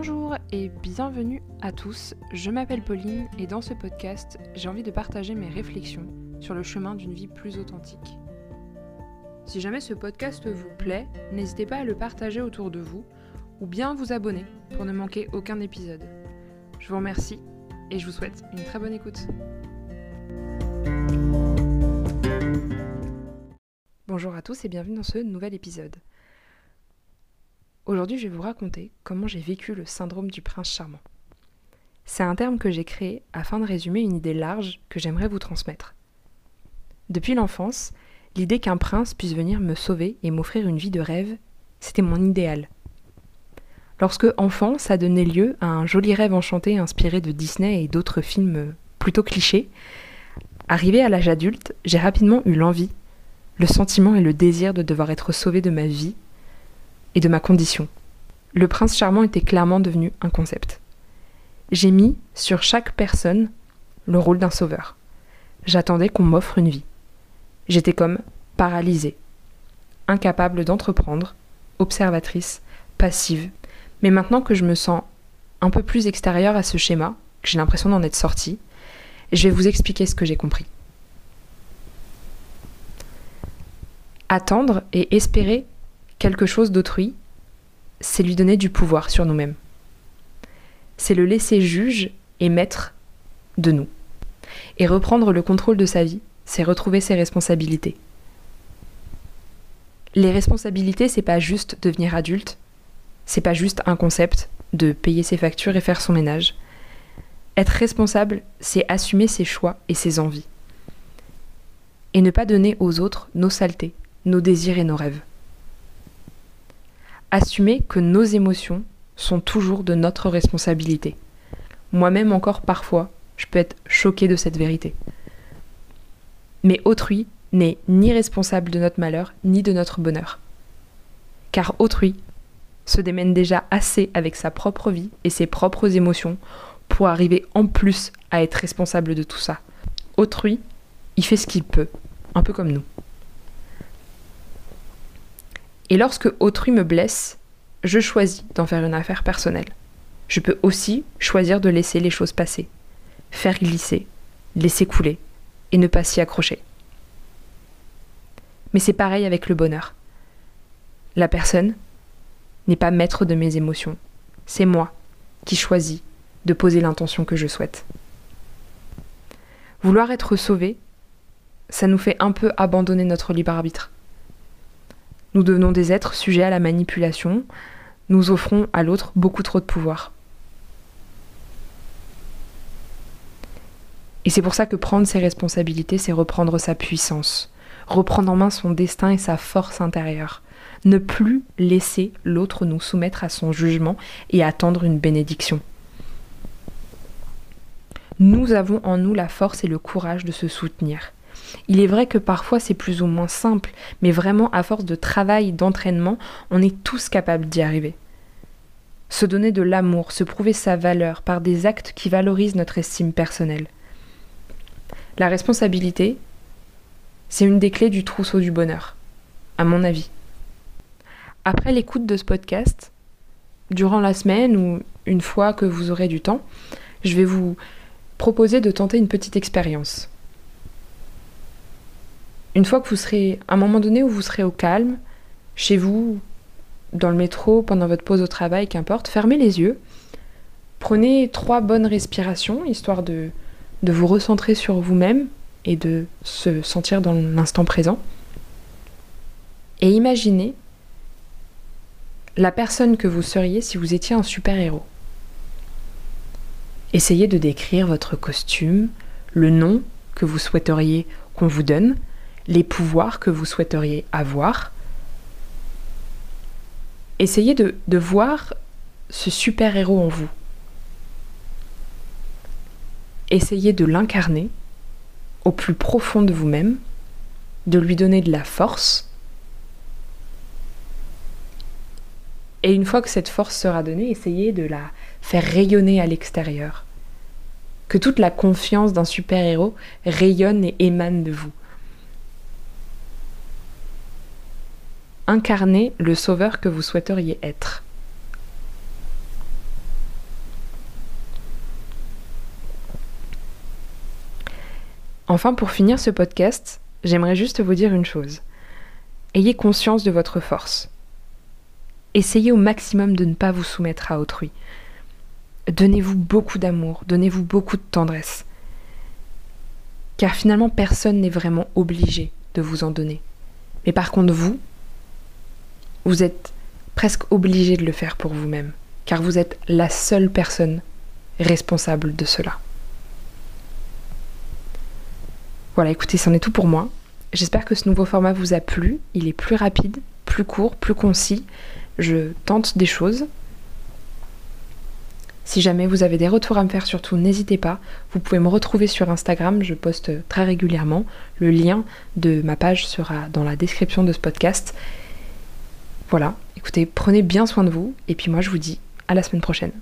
Bonjour et bienvenue à tous, je m'appelle Pauline et dans ce podcast, j'ai envie de partager mes réflexions sur le chemin d'une vie plus authentique. Si jamais ce podcast vous plaît, n'hésitez pas à le partager autour de vous ou bien vous abonner pour ne manquer aucun épisode. Je vous remercie et je vous souhaite une très bonne écoute. Bonjour à tous et bienvenue dans ce nouvel épisode. Aujourd'hui, je vais vous raconter comment j'ai vécu le syndrome du prince charmant. C'est un terme que j'ai créé afin de résumer une idée large que j'aimerais vous transmettre. Depuis l'enfance, l'idée qu'un prince puisse venir me sauver et m'offrir une vie de rêve, c'était mon idéal. Lorsque enfant, ça donnait lieu à un joli rêve enchanté inspiré de Disney et d'autres films plutôt clichés. Arrivé à l'âge adulte, j'ai rapidement eu l'envie, le sentiment et le désir de devoir être sauvé de ma vie et de ma condition. Le prince charmant était clairement devenu un concept. J'ai mis sur chaque personne le rôle d'un sauveur. J'attendais qu'on m'offre une vie. J'étais comme paralysée, incapable d'entreprendre, observatrice, passive. Mais maintenant que je me sens un peu plus extérieure à ce schéma, que j'ai l'impression d'en être sortie, je vais vous expliquer ce que j'ai compris. Attendre et espérer quelque chose d'autrui, c'est lui donner du pouvoir sur nous-mêmes. C'est le laisser juge et maître de nous. Et reprendre le contrôle de sa vie, c'est retrouver ses responsabilités. Les responsabilités, c'est pas juste devenir adulte, c'est pas juste un concept de payer ses factures et faire son ménage. Être responsable, c'est assumer ses choix et ses envies. Et ne pas donner aux autres nos saletés, nos désirs et nos rêves assumer que nos émotions sont toujours de notre responsabilité. Moi-même encore parfois, je peux être choquée de cette vérité. Mais autrui n'est ni responsable de notre malheur, ni de notre bonheur. Car autrui se démène déjà assez avec sa propre vie et ses propres émotions pour arriver en plus à être responsable de tout ça. Autrui, il fait ce qu'il peut, un peu comme nous. Et lorsque autrui me blesse, je choisis d'en faire une affaire personnelle. Je peux aussi choisir de laisser les choses passer, faire glisser, laisser couler et ne pas s'y accrocher. Mais c'est pareil avec le bonheur. La personne n'est pas maître de mes émotions. C'est moi qui choisis de poser l'intention que je souhaite. Vouloir être sauvé, ça nous fait un peu abandonner notre libre arbitre. Nous devenons des êtres sujets à la manipulation, nous offrons à l'autre beaucoup trop de pouvoir. Et c'est pour ça que prendre ses responsabilités, c'est reprendre sa puissance, reprendre en main son destin et sa force intérieure, ne plus laisser l'autre nous soumettre à son jugement et attendre une bénédiction. Nous avons en nous la force et le courage de se soutenir. Il est vrai que parfois c'est plus ou moins simple, mais vraiment à force de travail, d'entraînement, on est tous capables d'y arriver. Se donner de l'amour, se prouver sa valeur par des actes qui valorisent notre estime personnelle. La responsabilité, c'est une des clés du trousseau du bonheur, à mon avis. Après l'écoute de ce podcast, durant la semaine ou une fois que vous aurez du temps, je vais vous proposer de tenter une petite expérience. Une fois que vous serez, à un moment donné où vous serez au calme, chez vous, dans le métro, pendant votre pause au travail, qu'importe, fermez les yeux, prenez trois bonnes respirations, histoire de, de vous recentrer sur vous-même et de se sentir dans l'instant présent. Et imaginez la personne que vous seriez si vous étiez un super-héros. Essayez de décrire votre costume, le nom que vous souhaiteriez qu'on vous donne, les pouvoirs que vous souhaiteriez avoir. Essayez de, de voir ce super-héros en vous. Essayez de l'incarner au plus profond de vous-même, de lui donner de la force. Et une fois que cette force sera donnée, essayez de la faire rayonner à l'extérieur. Que toute la confiance d'un super-héros rayonne et émane de vous. incarner le sauveur que vous souhaiteriez être. Enfin, pour finir ce podcast, j'aimerais juste vous dire une chose. Ayez conscience de votre force. Essayez au maximum de ne pas vous soumettre à autrui. Donnez-vous beaucoup d'amour, donnez-vous beaucoup de tendresse. Car finalement, personne n'est vraiment obligé de vous en donner. Mais par contre, vous, vous êtes presque obligé de le faire pour vous-même, car vous êtes la seule personne responsable de cela. Voilà, écoutez, c'en est tout pour moi. J'espère que ce nouveau format vous a plu. Il est plus rapide, plus court, plus concis. Je tente des choses. Si jamais vous avez des retours à me faire, surtout n'hésitez pas. Vous pouvez me retrouver sur Instagram, je poste très régulièrement. Le lien de ma page sera dans la description de ce podcast. Voilà, écoutez, prenez bien soin de vous et puis moi je vous dis à la semaine prochaine.